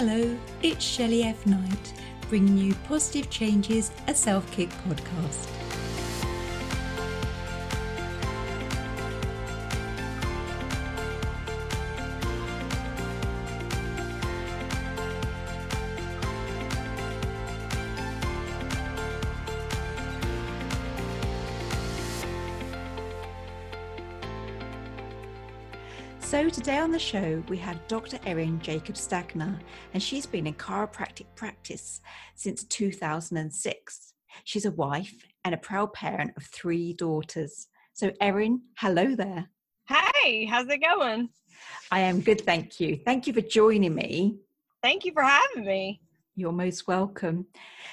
Hello, it's Shelley F. Knight, bringing you Positive Changes, a self kick podcast. So, today on the show, we have Dr. Erin Jacob Stagner, and she's been in chiropractic practice since 2006. She's a wife and a proud parent of three daughters. So, Erin, hello there. Hey, how's it going? I am good, thank you. Thank you for joining me. Thank you for having me. You're most welcome.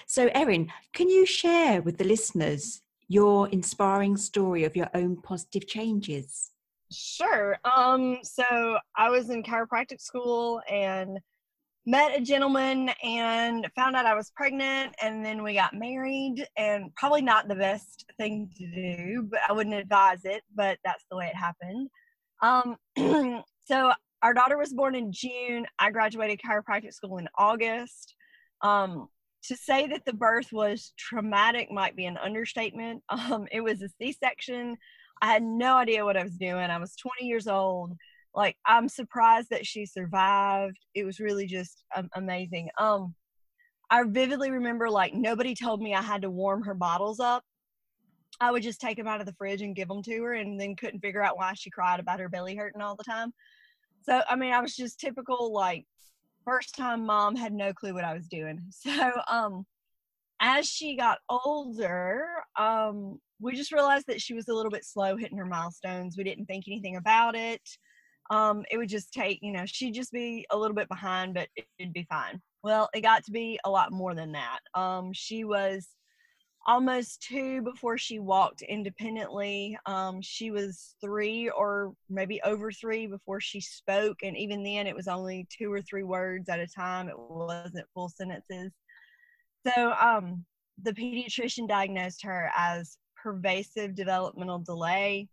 So, Erin, can you share with the listeners your inspiring story of your own positive changes? Sure. Um, so I was in chiropractic school and met a gentleman and found out I was pregnant and then we got married and probably not the best thing to do, but I wouldn't advise it, but that's the way it happened. Um, so our daughter was born in June. I graduated chiropractic school in August. Um, to say that the birth was traumatic might be an understatement. Um, it was a C-section. I had no idea what I was doing. I was 20 years old. Like I'm surprised that she survived. It was really just um, amazing. Um, I vividly remember like nobody told me I had to warm her bottles up. I would just take them out of the fridge and give them to her, and then couldn't figure out why she cried about her belly hurting all the time. So I mean, I was just typical like first time mom had no clue what I was doing. So um, as she got older, um, we just realized that she was a little bit slow hitting her milestones. We didn't think anything about it. Um, it would just take, you know, she'd just be a little bit behind, but it'd be fine. Well, it got to be a lot more than that. Um, she was almost two before she walked independently. Um, she was three or maybe over three before she spoke. And even then, it was only two or three words at a time, it wasn't full sentences. So, um, the pediatrician diagnosed her as pervasive developmental delay.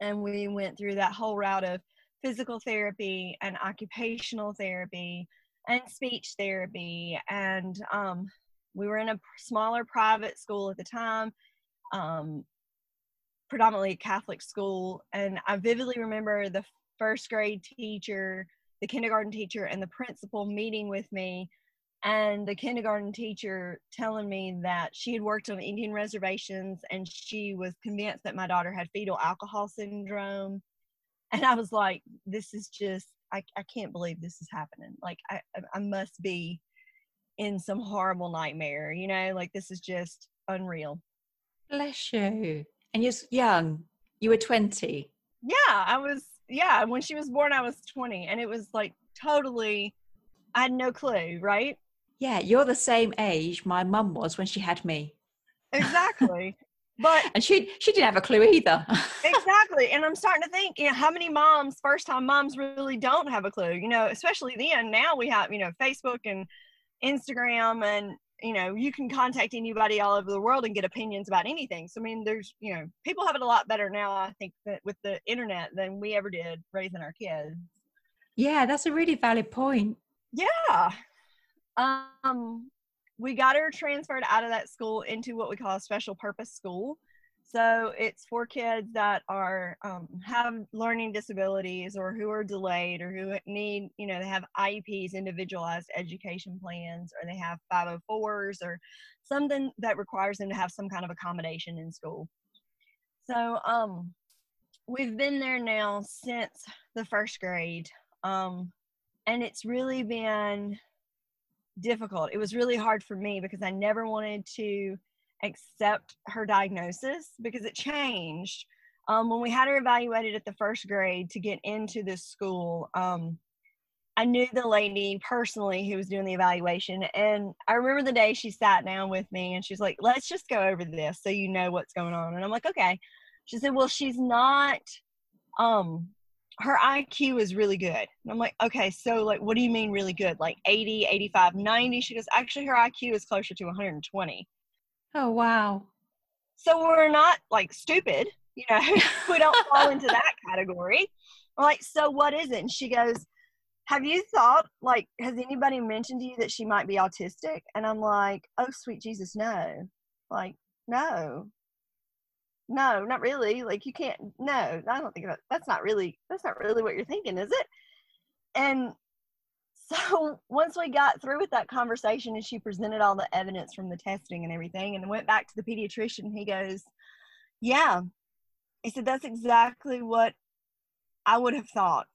And we went through that whole route of physical therapy and occupational therapy and speech therapy. And um, we were in a smaller private school at the time, um, predominantly a Catholic school. And I vividly remember the first grade teacher, the kindergarten teacher, and the principal meeting with me and the kindergarten teacher telling me that she had worked on Indian reservations and she was convinced that my daughter had fetal alcohol syndrome. And I was like, this is just, I, I can't believe this is happening. Like, I, I must be in some horrible nightmare, you know, like this is just unreal. Bless you. And you're young, you were 20. Yeah, I was, yeah, when she was born, I was 20. And it was like totally, I had no clue, right? Yeah, you're the same age my mum was when she had me. Exactly. But and she she didn't have a clue either. exactly. And I'm starting to think, you know, how many moms, first time moms really don't have a clue, you know, especially then. Now we have, you know, Facebook and Instagram and you know, you can contact anybody all over the world and get opinions about anything. So I mean, there's, you know, people have it a lot better now, I think, that with the internet than we ever did raising our kids. Yeah, that's a really valid point. Yeah. Um, we got her transferred out of that school into what we call a special purpose school. So it's for kids that are um, have learning disabilities or who are delayed or who need, you know, they have IEPs, individualized education plans, or they have 504s or something that requires them to have some kind of accommodation in school. So um, we've been there now since the first grade, um, and it's really been difficult. It was really hard for me because I never wanted to accept her diagnosis because it changed. Um, when we had her evaluated at the first grade to get into this school, um, I knew the lady personally who was doing the evaluation. And I remember the day she sat down with me and she's like, let's just go over this so you know what's going on. And I'm like, okay. She said, well, she's not um her IQ is really good. And I'm like, okay, so like, what do you mean really good? Like 80, 85, 90? She goes, actually, her IQ is closer to 120. Oh, wow. So we're not like stupid, you know, we don't fall into that category. I'm like, so what is it? And she goes, have you thought like has anybody mentioned to you that she might be autistic and i'm like oh sweet jesus no like no no not really like you can't no i don't think that, that's not really that's not really what you're thinking is it and so once we got through with that conversation and she presented all the evidence from the testing and everything and went back to the pediatrician he goes yeah he said that's exactly what i would have thought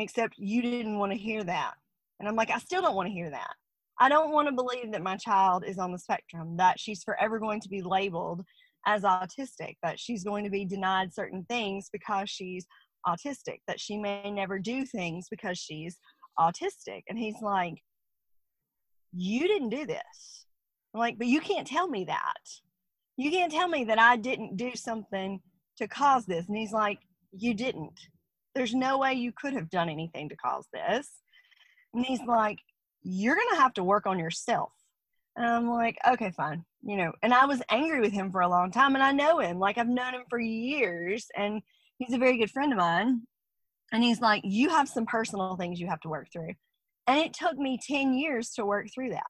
except you didn't want to hear that. And I'm like, I still don't want to hear that. I don't want to believe that my child is on the spectrum, that she's forever going to be labeled as autistic, that she's going to be denied certain things because she's autistic, that she may never do things because she's autistic. And he's like, You didn't do this. I'm like, But you can't tell me that. You can't tell me that I didn't do something to cause this. And he's like, You didn't there's no way you could have done anything to cause this. And he's like, You're going to have to work on yourself. And I'm like, Okay, fine. You know, and I was angry with him for a long time. And I know him. Like, I've known him for years. And he's a very good friend of mine. And he's like, You have some personal things you have to work through. And it took me 10 years to work through that.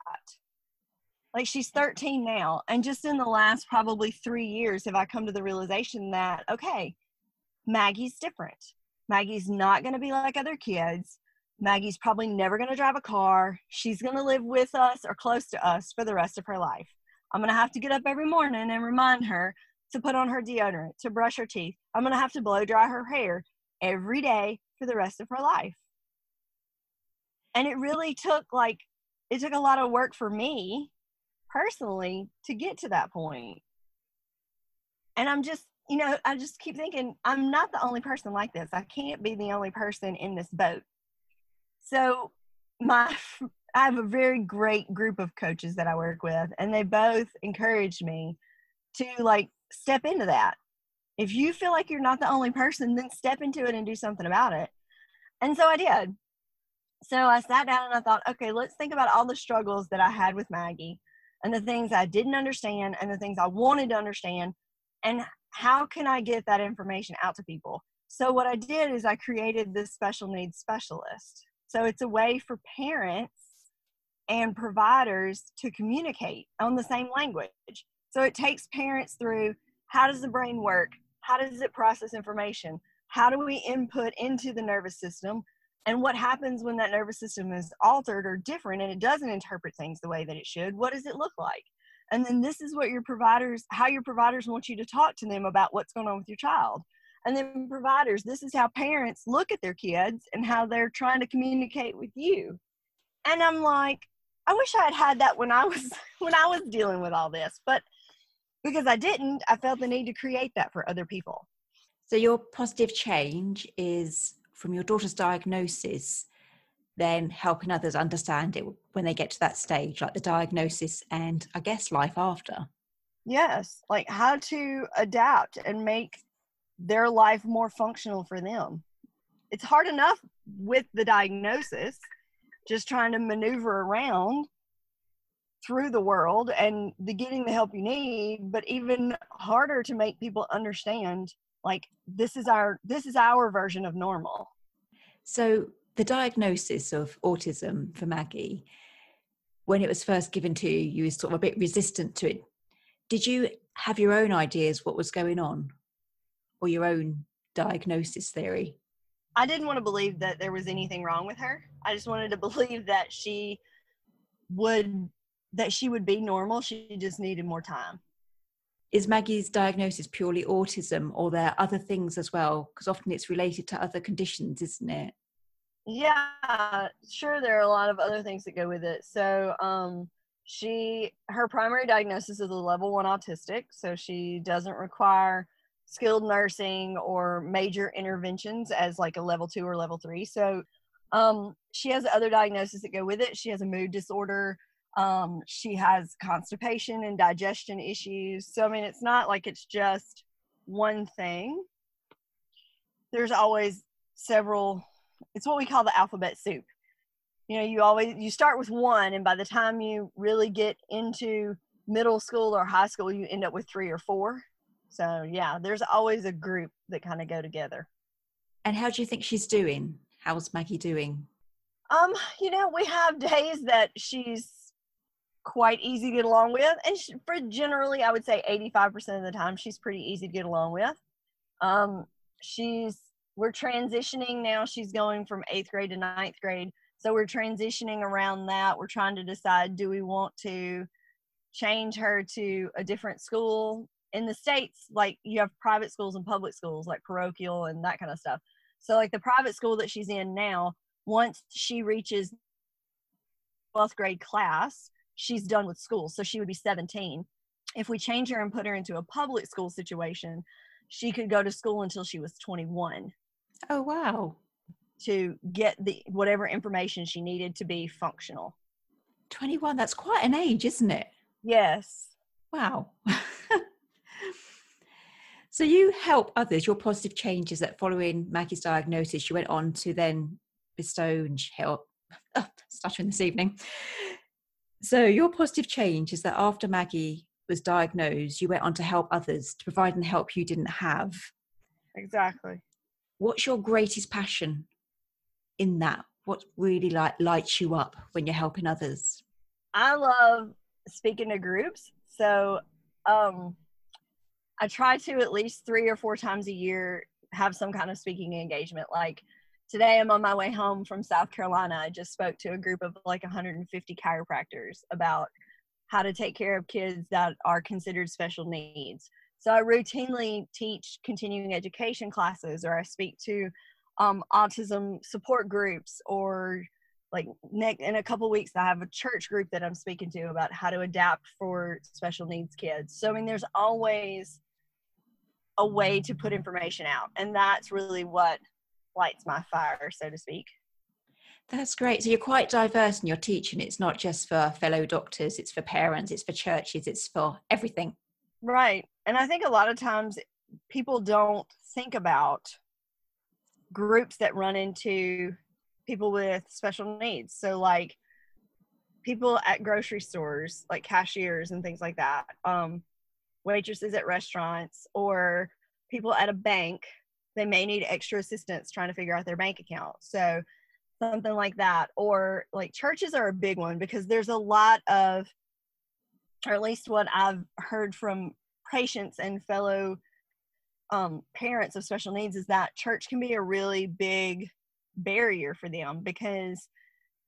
Like, she's 13 now. And just in the last probably three years have I come to the realization that, okay, Maggie's different Maggie's not going to be like other kids. Maggie's probably never going to drive a car. She's going to live with us or close to us for the rest of her life. I'm going to have to get up every morning and remind her to put on her deodorant, to brush her teeth. I'm going to have to blow dry her hair every day for the rest of her life. And it really took like, it took a lot of work for me personally to get to that point. And I'm just you know, I just keep thinking, I'm not the only person like this. I can't be the only person in this boat. So, my, I have a very great group of coaches that I work with, and they both encouraged me to like step into that. If you feel like you're not the only person, then step into it and do something about it. And so I did. So I sat down and I thought, okay, let's think about all the struggles that I had with Maggie and the things I didn't understand and the things I wanted to understand and how can I get that information out to people? So, what I did is I created this special needs specialist. So, it's a way for parents and providers to communicate on the same language. So, it takes parents through how does the brain work? How does it process information? How do we input into the nervous system? And what happens when that nervous system is altered or different and it doesn't interpret things the way that it should? What does it look like? and then this is what your providers how your providers want you to talk to them about what's going on with your child and then providers this is how parents look at their kids and how they're trying to communicate with you and i'm like i wish i had had that when i was when i was dealing with all this but because i didn't i felt the need to create that for other people so your positive change is from your daughter's diagnosis then helping others understand it when they get to that stage, like the diagnosis and I guess life after. Yes, like how to adapt and make their life more functional for them. It's hard enough with the diagnosis, just trying to maneuver around through the world and the getting the help you need, but even harder to make people understand like this is our this is our version of normal. So the diagnosis of autism for Maggie, when it was first given to you, you were sort of a bit resistant to it. Did you have your own ideas what was going on or your own diagnosis theory? I didn't want to believe that there was anything wrong with her. I just wanted to believe that she would that she would be normal. She just needed more time. Is Maggie's diagnosis purely autism or there are other things as well? Because often it's related to other conditions, isn't it? yeah sure there are a lot of other things that go with it so um she her primary diagnosis is a level one autistic so she doesn't require skilled nursing or major interventions as like a level two or level three. So um she has other diagnoses that go with it. She has a mood disorder. Um she has constipation and digestion issues. So i mean it's not like it's just one thing. There's always several it's what we call the alphabet soup. You know you always you start with one and by the time you really get into middle school or high school you end up with three or four so yeah there's always a group that kind of go together and how do you think she's doing how's maggie doing Um, you know, we have days that she's quite easy to get along with, and she, for generally, I would say 85% of the time, she's pretty easy to get along with. Um, she's we're transitioning now. She's going from eighth grade to ninth grade, so we're transitioning around that. We're trying to decide: do we want to change her to a different school in the states? Like you have private schools and public schools, like parochial and that kind of stuff. So, like the private school that she's in now, once she reaches 12th grade class, she's done with school. So she would be 17. If we change her and put her into a public school situation, she could go to school until she was 21. Oh, wow. To get the whatever information she needed to be functional. 21, that's quite an age, isn't it? Yes. Wow. so you help others, your positive changes that following Maggie's diagnosis, you went on to then bestow and help. Oh, stuttering this evening. So your positive change is that after Maggie was diagnosed, you went on to help others, to provide and help you didn't have. Exactly. What's your greatest passion in that? What really like lights you up when you're helping others? I love speaking to groups. So um I try to at least three or four times a year have some kind of speaking engagement. Like today I'm on my way home from South Carolina. I just spoke to a group of like 150 chiropractors about how to take care of kids that are considered special needs. So I routinely teach continuing education classes or I speak to um, autism support groups or like next in a couple weeks I have a church group that I'm speaking to about how to adapt for special needs kids. So I mean there's always a way to put information out and that's really what lights my fire, so to speak. That's great. So you're quite diverse in your teaching. It's not just for fellow doctors, it's for parents, it's for churches, it's for everything. Right. And I think a lot of times people don't think about groups that run into people with special needs. So, like people at grocery stores, like cashiers and things like that, um, waitresses at restaurants, or people at a bank they may need extra assistance trying to figure out their bank account. So something like that. Or like churches are a big one because there's a lot of, or at least what I've heard from patients and fellow um, parents of special needs is that church can be a really big barrier for them because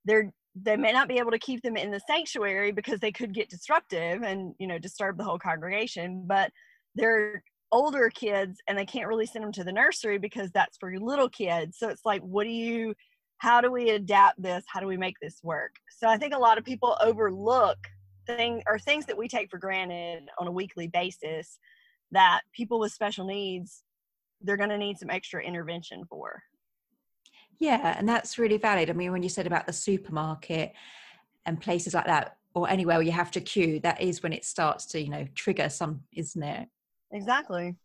they're they may not be able to keep them in the sanctuary because they could get disruptive and you know disturb the whole congregation but they're older kids and they can't really send them to the nursery because that's for little kids. So it's like, what do you, how do we adapt this? How do we make this work? So I think a lot of people overlook thing or things that we take for granted on a weekly basis that people with special needs they're going to need some extra intervention for. Yeah, and that's really valid. I mean, when you said about the supermarket and places like that, or anywhere where you have to queue, that is when it starts to, you know, trigger some, isn't it? Exactly.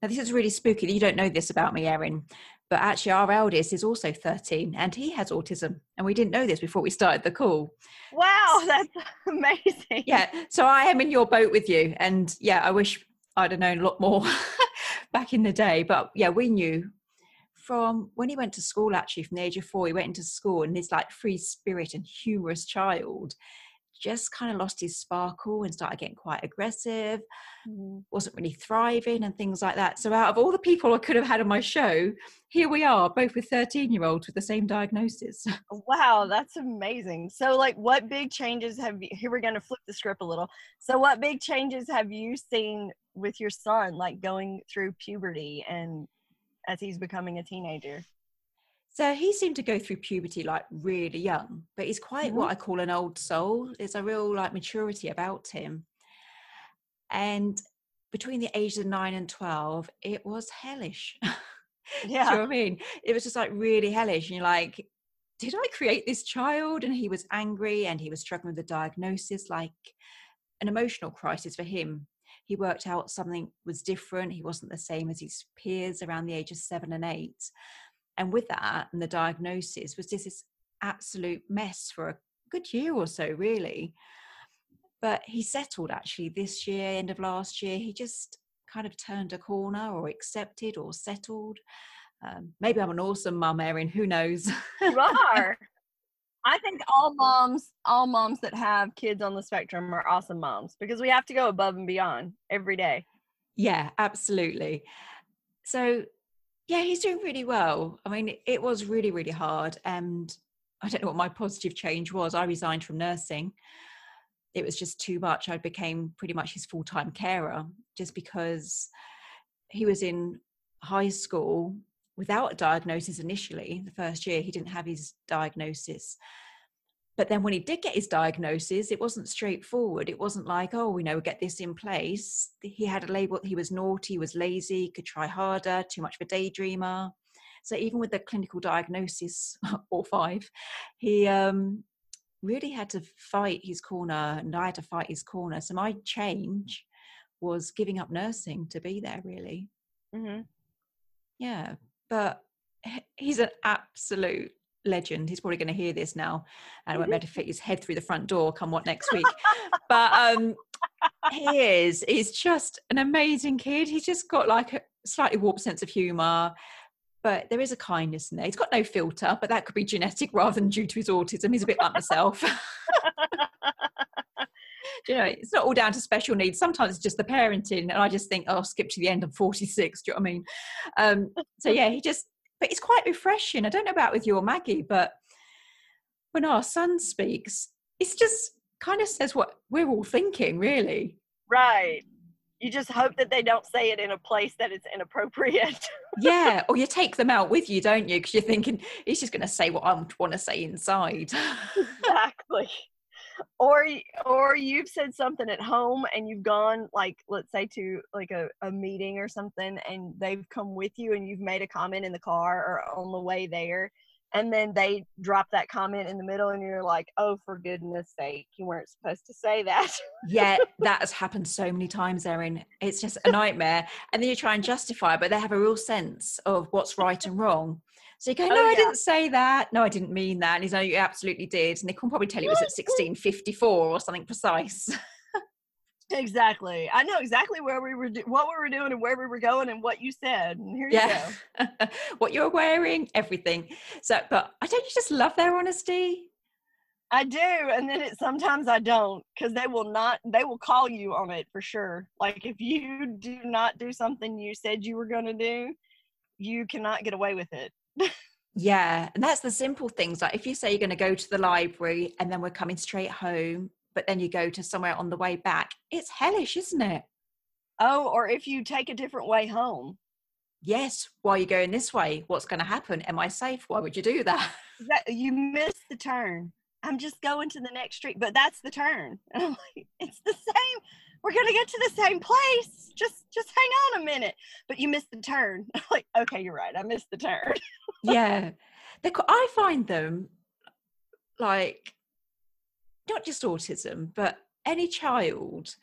Now, this is really spooky. You don't know this about me, Erin, but actually, our eldest is also 13 and he has autism. And we didn't know this before we started the call. Wow, that's amazing. Yeah. So I am in your boat with you. And yeah, I wish I'd have known a lot more back in the day. But yeah, we knew from when he went to school, actually, from the age of four, he went into school and this like free spirit and humorous child just kind of lost his sparkle and started getting quite aggressive, mm. wasn't really thriving and things like that. So, out of all the people I could have had on my show, here we are, both with 13 year olds with the same diagnosis. Wow, that's amazing. So, like, what big changes have you? Here we're going to flip the script a little. So, what big changes have you seen with your son, like going through puberty and as he's becoming a teenager? So he seemed to go through puberty like really young, but he's quite mm-hmm. what I call an old soul. There's a real like maturity about him. And between the ages of nine and 12, it was hellish. Yeah. Do you know what I mean? It was just like really hellish. And you're like, did I create this child? And he was angry and he was struggling with the diagnosis, like an emotional crisis for him. He worked out something was different. He wasn't the same as his peers around the age of seven and eight. And with that and the diagnosis was just this absolute mess for a good year or so, really. But he settled actually this year, end of last year. He just kind of turned a corner or accepted or settled. Um, maybe I'm an awesome mum, Erin. Who knows? You are. I think all moms, all moms that have kids on the spectrum are awesome moms because we have to go above and beyond every day. Yeah, absolutely. So, yeah, he's doing really well. I mean, it was really, really hard. And I don't know what my positive change was. I resigned from nursing. It was just too much. I became pretty much his full time carer just because he was in high school without a diagnosis initially. The first year, he didn't have his diagnosis. But then when he did get his diagnosis, it wasn't straightforward. It wasn't like, oh, we know, get this in place. He had a label, he was naughty, was lazy, could try harder, too much of a daydreamer. So even with the clinical diagnosis or five, he um, really had to fight his corner and I had to fight his corner. So my change was giving up nursing to be there really. Mm-hmm. Yeah. But he's an absolute legend. He's probably going to hear this now, and I won't be able to fit his head through the front door come what next week. but um, he is. He's just an amazing kid. He's just got like a slightly warped sense of humour. But there is a kindness in there. He's got no filter, but that could be genetic rather than due to his autism. He's a bit like myself. you know, it's not all down to special needs. Sometimes it's just the parenting, and I just think, oh, I'll skip to the end. I'm 46. Do you know what I mean? Um, so yeah, he just, but it's quite refreshing. I don't know about with you or Maggie, but when our son speaks, it's just kind of says what we're all thinking, really. Right. You just hope that they don't say it in a place that it's inappropriate. yeah, or you take them out with you, don't you? Because you're thinking he's just going to say what I want to say inside. exactly or or you've said something at home and you've gone like let's say to like a, a meeting or something and they've come with you and you've made a comment in the car or on the way there and then they drop that comment in the middle and you're like oh for goodness sake you weren't supposed to say that. Yeah that has happened so many times erin. It's just a nightmare and then you try and justify but they have a real sense of what's right and wrong so you go, no, oh, yeah. I didn't say that. No, I didn't mean that. And he's like, you absolutely did. And they can probably tell you it was at 1654 or something precise. exactly. I know exactly where we were, do- what we were doing and where we were going and what you said. And here yeah. you go. what you're wearing, everything. So, but I don't you just love their honesty? I do, and then it sometimes I don't because they will not. They will call you on it for sure. Like if you do not do something you said you were going to do, you cannot get away with it yeah and that's the simple things like if you say you're going to go to the library and then we're coming straight home but then you go to somewhere on the way back it's hellish isn't it? Oh or if you take a different way home. Yes why are you going this way? What's going to happen? Am i safe? Why would you do that, that you missed the turn. I'm just going to the next street but that's the turn. Like, it's the same we're gonna get to the same place. Just just hang on a minute. But you missed the turn. like, okay, you're right. I missed the turn. yeah. They, I find them like not just autism, but any child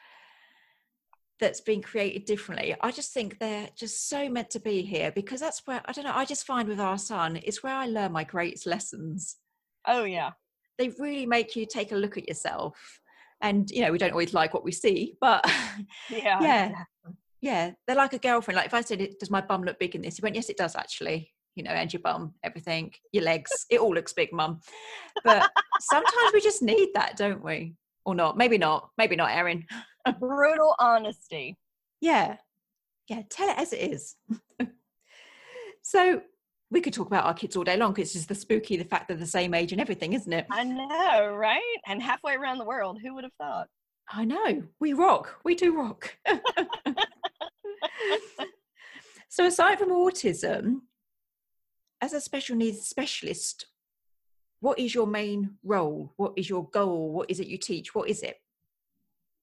that's been created differently. I just think they're just so meant to be here because that's where I don't know. I just find with our son, it's where I learn my greatest lessons. Oh yeah, they really make you take a look at yourself and you know we don't always like what we see but yeah yeah. yeah they're like a girlfriend like if i said does my bum look big in this? He went yes it does actually. You know and your bum everything your legs it all looks big mum. But sometimes we just need that don't we? Or not maybe not maybe not erin. Brutal honesty. Yeah. Yeah tell it as it is. So we could talk about our kids all day long because it's just the spooky, the fact they're the same age and everything, isn't it? I know, right? And halfway around the world, who would have thought? I know. We rock. We do rock. so, aside from autism, as a special needs specialist, what is your main role? What is your goal? What is it you teach? What is it?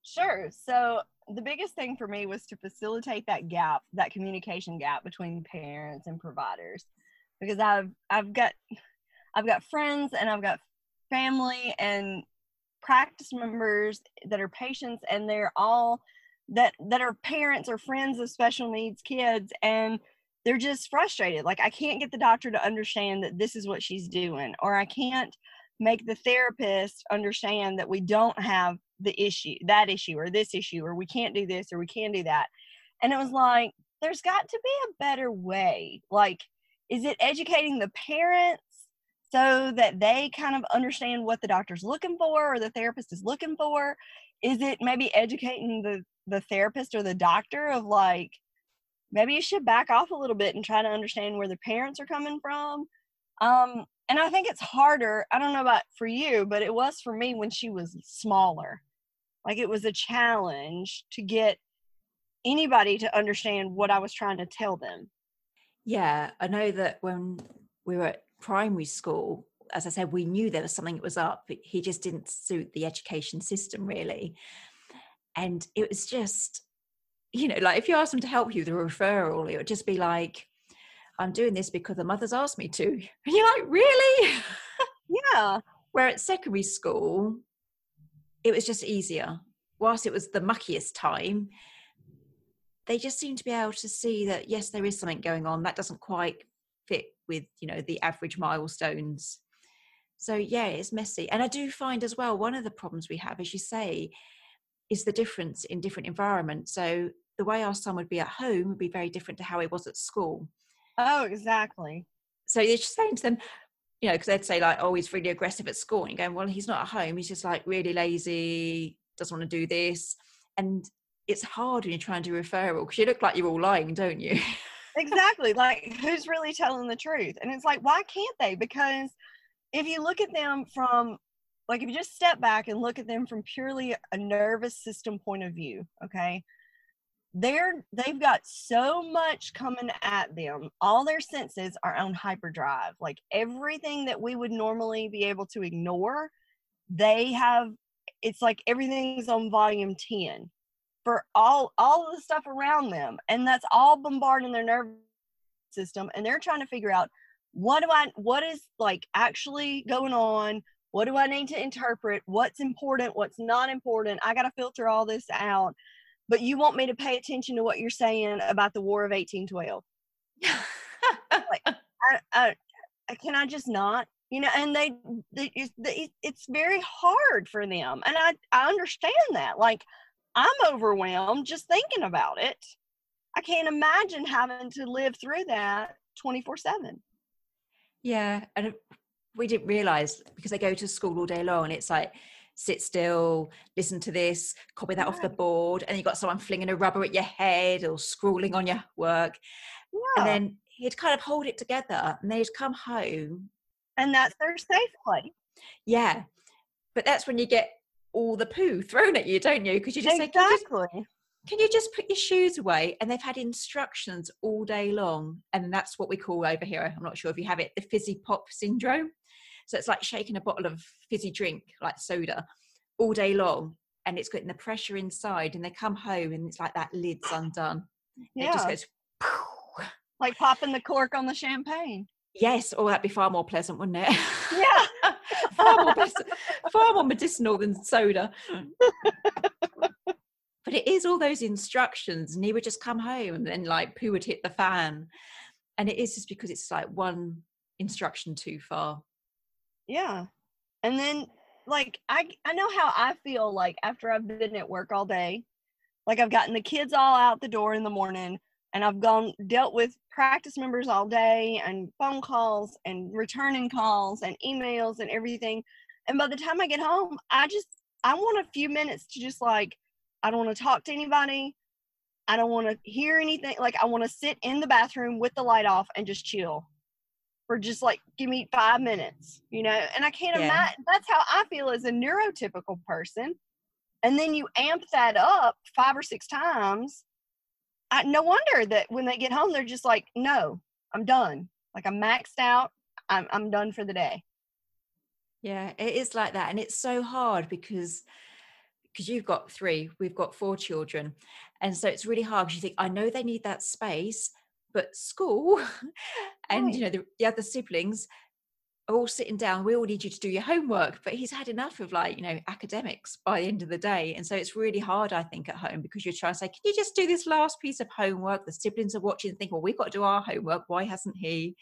Sure. So, the biggest thing for me was to facilitate that gap, that communication gap between parents and providers because I've I've got I've got friends and I've got family and practice members that are patients and they're all that that are parents or friends of special needs kids and they're just frustrated. Like i can't get the doctor to understand that this is what she's doing or i can't make the therapist understand that we don't have the issue that issue or this issue or we can't do this or we can do that. And it was like there's got to be a better way. Like is it educating the parents so that they kind of understand what the doctor's looking for or the therapist is looking for? Is it maybe educating the the therapist or the doctor of like maybe you should back off a little bit and try to understand where the parents are coming from? Um and i think it's harder i don't know about for you but it was for me when she was smaller. Like it was a challenge to get anybody to understand what i was trying to tell them yeah i know that when we were at primary school as i said we knew there was something that was up he just didn't suit the education system really. And it was just you know like if you ask them to help you the referral it would just be like i'm doing this because the mother's asked me to. And you're like really? Yeah. Where at secondary school it was just easier. Whilst it was the muckiest time they just seem to be able to see that yes there is something going on that doesn't quite fit with you know the average milestones. So yeah it's messy. And i do find as well one of the problems we have as you say is the difference in different environments. So the way our son would be at home would be very different to how he was at school. Oh exactly. So you're just saying to them you know because they'd say like oh he's really aggressive at school. And you're going well he's not at home. He's just like really lazy doesn't want to do this. And it's hard when you're trying to do referral because you look like you're all lying don't you? Exactly like who's really telling the truth? And it's like why can't they? Because if you look at them from like if you just step back and look at them from purely a nervous system point of view okay they're they've got so much coming at them. All their senses are on hyperdrive. Like everything that we would normally be able to ignore they have it's like everything's on volume 10 for all all of the stuff around them and that's all bombarding their nervous system and they're trying to figure out what do i what is like actually going on? What do i need to interpret? What's important? What's not important? I got to filter all this out. But you want me to pay attention to what you're saying about the war of 1812 like I, I, can i just not? You know and they, they, it's very hard for them and i i understand that like I'm overwhelmed just thinking about it. I can't imagine having to live through that 24 7. Yeah. And we didn't realize because they go to school all day long and it's like, sit still, listen to this, copy that yeah. off the board, and you got someone flinging a rubber at your head or scrawling on your work. Yeah. And then he'd kind of hold it together and they'd come home. And that's their safe place. Yeah. But that's when you get all the poo thrown at you, don't you? Because you just exactly. say, can you just, can you just put your shoes away? And they've had instructions all day long. And that's what we call over here, I'm not sure if you have it, the fizzy pop syndrome. So it's like shaking a bottle of fizzy drink, like soda, all day long. And it's getting the pressure inside. And they come home and it's like that lid's undone. Yeah. It just goes, like popping the cork on the champagne. Yes, oh, that'd be far more pleasant, wouldn't it? Yeah. far, more far more medicinal than soda. but it is all those instructions, and he would just come home and then like poo would hit the fan. And it is just because it's like one instruction too far. Yeah. And then like I I know how I feel like after I've been at work all day. Like I've gotten the kids all out the door in the morning and I've gone dealt with practice members all day and phone calls and returning calls and emails and everything. And by the time I get home, I just I want a few minutes to just like I don't want to talk to anybody. I don't want to hear anything. Like I want to sit in the bathroom with the light off and just chill for just like give me five minutes, you know. And I can't yeah. imagine that's how I feel as a neurotypical person. And then you amp that up five or six times I, no wonder that when they get home, they're just like, no, I'm done. Like I'm maxed out. I'm, I'm done for the day. Yeah, it is like that. And it's so hard because because you've got three, we've got four children. And so it's really hard because you think, I know they need that space, but school and right. you know the, the other siblings all sitting down we all need you to do your homework but he's had enough of like you know academics by the end of the day and so it's really hard i think at home because you're trying to say can you just do this last piece of homework the siblings are watching and think well we've got to do our homework why hasn't he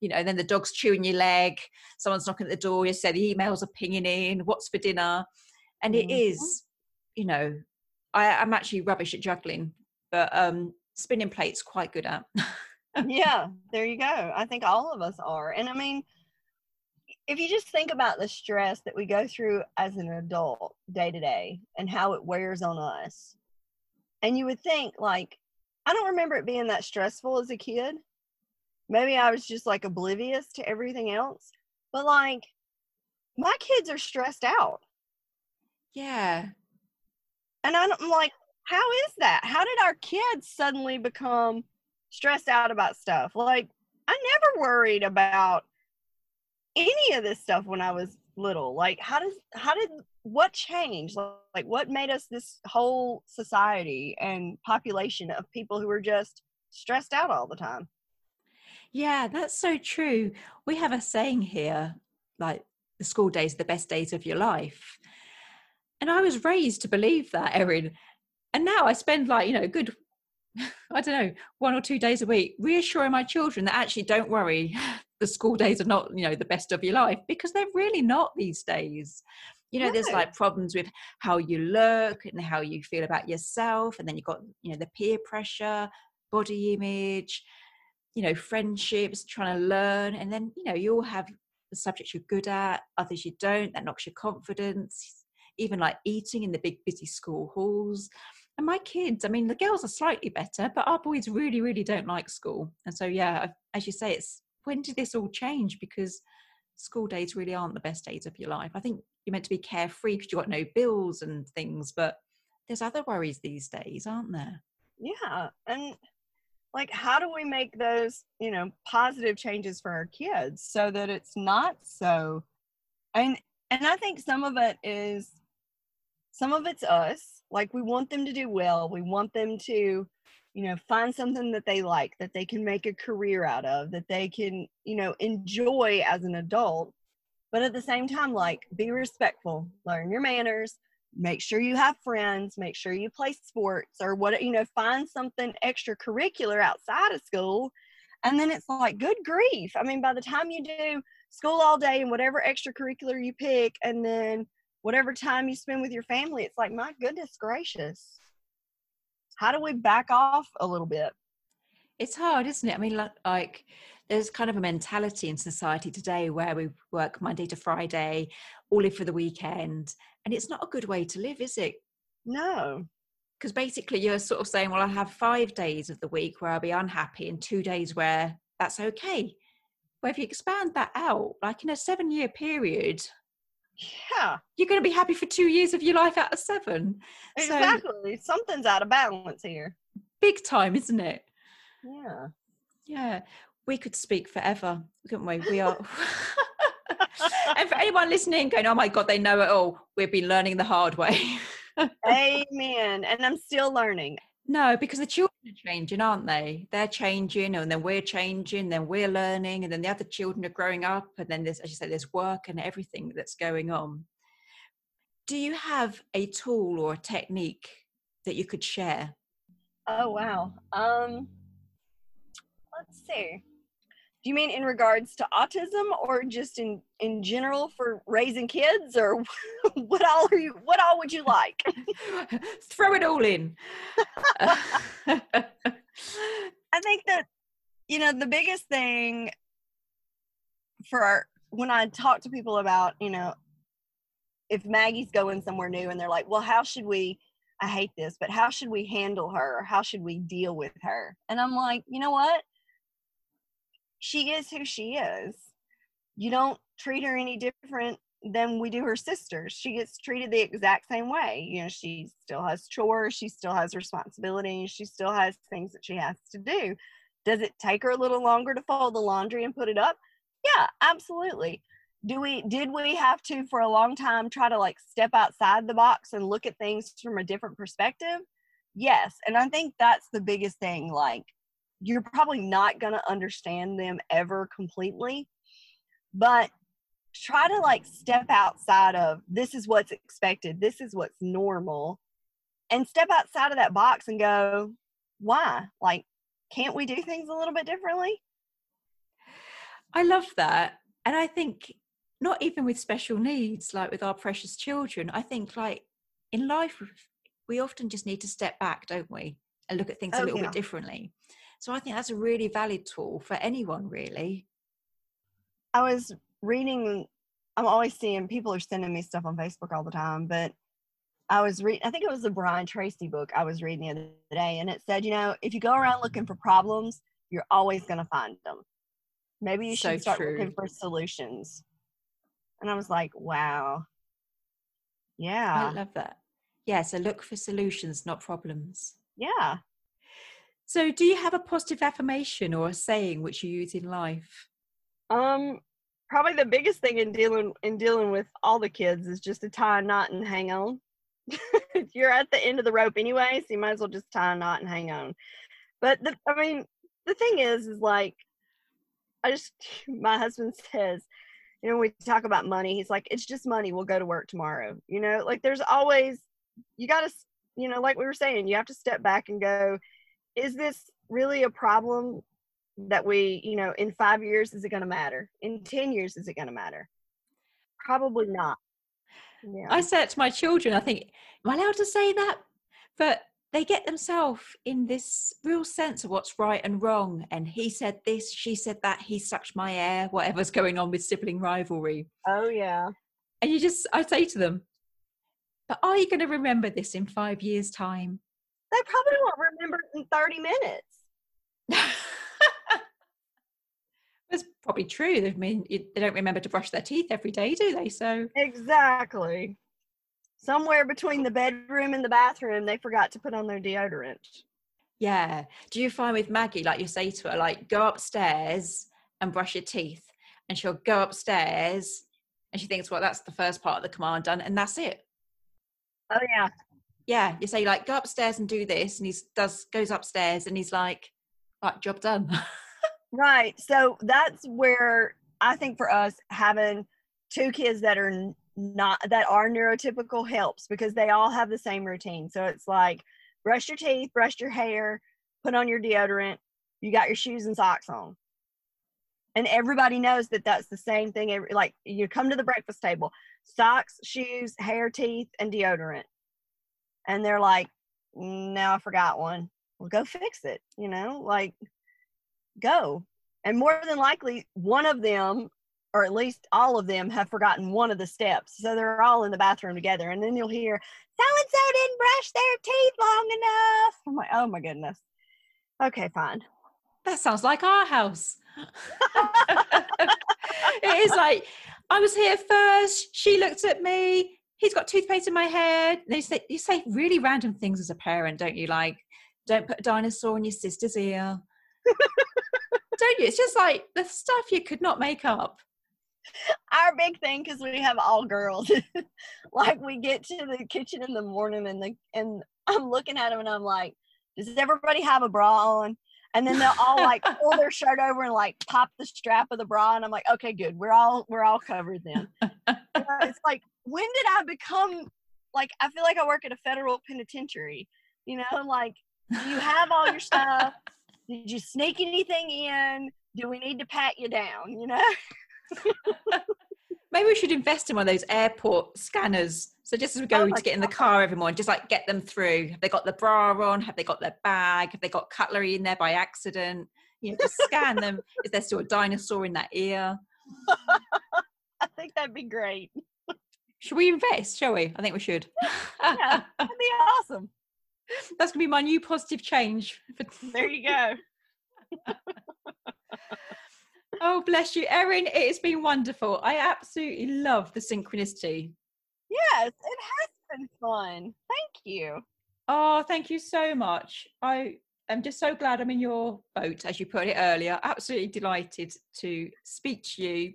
you know and then the dog's chewing your leg someone's knocking at the door you say the emails are pinging in what's for dinner and it mm-hmm. is you know I, i'm actually rubbish at juggling but um spinning plates quite good at yeah, there you go. I think all of us are. And I mean, if you just think about the stress that we go through as an adult day to day and how it wears on us, and you would think, like, I don't remember it being that stressful as a kid. Maybe I was just like oblivious to everything else. But like, my kids are stressed out. Yeah. And I'm like, how is that? How did our kids suddenly become stressed out about stuff? Like, I never worried about any of this stuff when I was little. Like, how does, how did, what changed? Like, what made us this whole society and population of people who are just stressed out all the time? Yeah, that's so true. We have a saying here like, the school days are the best days of your life. And I was raised to believe that, Erin. And now I spend like, you know, good, I don't know, one or two days a week reassuring my children that actually don't worry, the school days are not, you know, the best of your life because they're really not these days. You know, no. there's like problems with how you look and how you feel about yourself. And then you've got, you know, the peer pressure, body image, you know, friendships, trying to learn. And then, you know, you all have the subjects you're good at, others you don't, that knocks your confidence, even like eating in the big busy school halls. And my kids, I mean, the girls are slightly better, but our boys really, really don't like school. And so, yeah, as you say, it's when did this all change? Because school days really aren't the best days of your life. I think you're meant to be carefree because you've got no bills and things, but there's other worries these days, aren't there? Yeah. And like how do we make those you know positive changes for our kids so that it's not so and and i think some of it is some of it's us like we want them to do well we want them to you know find something that they like that they can make a career out of that they can you know enjoy as an adult. But at the same time like be respectful learn your manners make sure you have friends make sure you play sports or what you know find something extracurricular outside of school. And then it's like good grief. I mean by the time you do school all day and whatever extracurricular you pick and then whatever time you spend with your family it's like my goodness gracious. How do we back off a little bit? It's hard isn't it? I mean like there's kind of a mentality in society today where we work monday to friday all live for the weekend and it's not a good way to live is it? No. Because basically you're sort of saying well i have five days of the week where i'll be unhappy and two days where that's okay. But if you expand that out like in a seven year period yeah. You're going to be happy for two years of your life out of seven. Exactly. So, something's out of balance here. Big time isn't it? Yeah. Yeah. We could speak forever couldn't we? We are and for anyone listening going, oh my God, they know it all, we've been learning the hard way. Amen. And I'm still learning. No, because the children are changing, aren't they? They're changing, and then we're changing, then we're learning, and then the other children are growing up, and then there's, as you say, there's work and everything that's going on. Do you have a tool or a technique that you could share? Oh wow. Um, let's see do you mean in regards to autism or just in in general for raising kids or what all are you what all would you like? Throw it all in. I think that you know the biggest thing for our, when i talk to people about you know if maggie's going somewhere new and they're like well how should we i hate this but how should we handle her? How should we deal with her? And i'm like you know what she is who she is. You don't treat her any different than we do her sisters. She gets treated the exact same way. You know, she still has chores, she still has responsibilities, she still has things that she has to do. Does it take her a little longer to fold the laundry and put it up? Yeah, absolutely. Do we did we have to for a long time try to like step outside the box and look at things from a different perspective? Yes, and I think that's the biggest thing like you're probably not going to understand them ever completely but try to like step outside of this is what's expected. This is what's normal and step outside of that box and go why? Like can't we do things a little bit differently? I love that and i think not even with special needs like with our precious children i think like in life we often just need to step back don't we and look at things oh, a little yeah. bit differently So I think that's a really valid tool for anyone, really. I was reading, I'm always seeing people are sending me stuff on Facebook all the time, but I was reading, I think it was the Brian Tracy book I was reading the other day, and it said, you know, if you go around looking for problems, you're always going to find them. Maybe you So should start true. looking for solutions. And I was like, wow. Yeah. I love that. Yeah, so look for solutions, not problems. Yeah. So, do you have a positive affirmation or a saying which you use in life? Um, probably the biggest thing in dealing in dealing with all the kids is just to tie a knot and hang on. You're at the end of the rope anyway, so you might as well just tie a knot and hang on. But the, I mean, the thing is, is like, I just my husband says, you know, when we talk about money, he's like, it's just money. We'll go to work tomorrow. You know, like there's always you got to, you know, like we were saying, you have to step back and go, is this really a problem that we, you know, in five years, is it going to matter? In 10 years, is it going to matter? Probably not. Yeah. I say it to my children, I think, am I allowed to say that? But they get themselves in this real sense of what's right and wrong. And he said this, she said that, he sucked my air, whatever's going on with sibling rivalry. oh, yeah. And you just, I say to them, but are you going to remember this in five years' time? They probably won't remember it in 30 minutes. That's probably true. I mean, they don't remember to brush their teeth every day, do they? So, Exactly. Somewhere between the bedroom and the bathroom, they forgot to put on their deodorant. yeah. Do you find with Maggie, like you say to her, like, go upstairs and brush your teeth? And she'll go upstairs and she thinks, well, that's the first part of the command done, and that's it. Oh, yeah. Yeah. You say, like, go upstairs and do this. And he does, goes upstairs and he's like, right, job done. Right. So that's where I think for us having two kids that are not that are neurotypical helps because they all have the same routine. So it's like brush your teeth, brush your hair, put on your deodorant, you got your shoes and socks on. And everybody knows that that's the same thing. Every, like you come to the breakfast table, socks, shoes, hair, teeth, and deodorant. And they're like, no, I forgot one. Well, go fix it. You know, like go. And more than likely, one of them, or at least all of them, have forgotten one of the steps. So they're all in the bathroom together. And then you'll hear, so and so didn't brush their teeth long enough. I'm like, oh my goodness. Okay, fine. that sounds like our house. it is like, I was here first. She looked at me. He's got toothpaste in my head. They say you say really random things as a parent, don't you? Like, don't put a dinosaur in your sister's ear. don't you? It's just like the stuff you could not make up. Our big thing, because we have all girls, like we get to the kitchen in the morning and the and I'm looking at them and I'm like, does everybody have a bra on? And then they'll all like pull their shirt over and like pop the strap of the bra, and I'm like, okay, good, we're all we're all covered then. You know, it's like, when did I become like? I feel like I work at a federal penitentiary. You know, like, do you have all your stuff? Did you sneak anything in? Do we need to pat you down? You know? Maybe we should invest in one of those airport scanners. So just as we go Oh to get in the car every morning, just like get them through. Have they got the bra on? Have they got their bag? Have they got cutlery in there by accident? You know, just scan them. Is there still a dinosaur in that ear? I think that'd be great. Should we invest? Shall we? I think we should. Yeah, that'd be awesome. That's gonna be my new positive change. There you go. oh, bless you, Erin. It has been wonderful. I absolutely love the synchronicity. Yes, it has been fun. Thank you. Oh, thank you so much. I am just so glad I'm in your boat, as you put it earlier. Absolutely delighted to speak to you.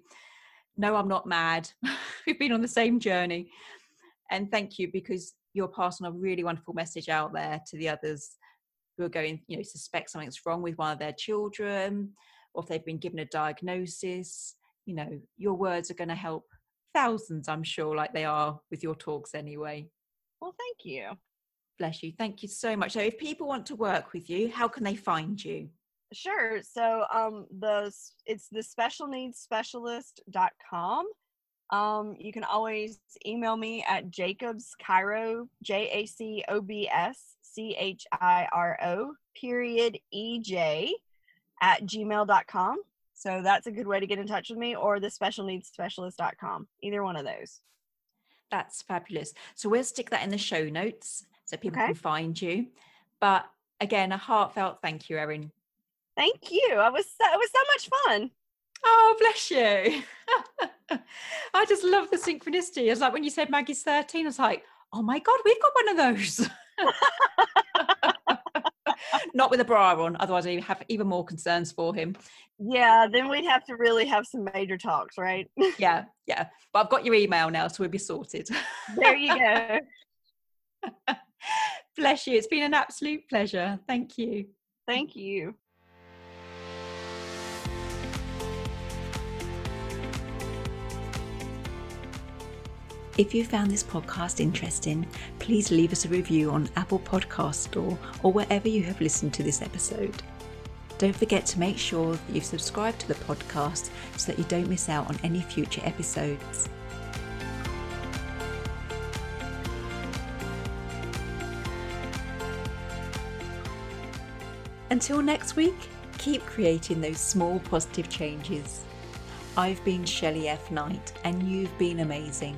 No, I'm not mad. We've been on the same journey. And thank you because you're passing a really wonderful message out there to the others who are going, you know, suspect something's wrong with one of their children, or if they've been given a diagnosis. You know, your words are going to help thousands, I'm sure, like they are with your talks anyway. Well, thank you. Bless you. Thank you so much. So if people want to work with you, how can they find you? Sure. So um the it's the special needs specialist.com. Um you can always email me at Jacobs Cairo J A C O B S C H I R O period E J at gmail.com. So that's a good way to get in touch with me or the special needs specialist.com. Either one of those. That's fabulous. So we'll stick that in the show notes so people Okay. can find you. But again, a heartfelt thank you, Erin. Thank you. I was so, it was so much fun. Oh, bless you. I just love the synchronicity. It's like when you said Maggie's 13, I was like, oh my God, we've got one of those. Not with a bra on, otherwise I have even more concerns for him. Yeah, then we'd have to really have some major talks, right? Yeah, yeah. But I've got your email now, so we'll be sorted. there you go. Bless you. It's been an absolute pleasure. Thank you. Thank you. If you found this podcast interesting, please leave us a review on Apple Podcast Store or wherever you have listened to this episode. Don't forget to make sure that you've subscribed to the podcast so that you don't miss out on any future episodes. Until next week, keep creating those small positive changes. I've been Shelley F. Knight, and you've been amazing.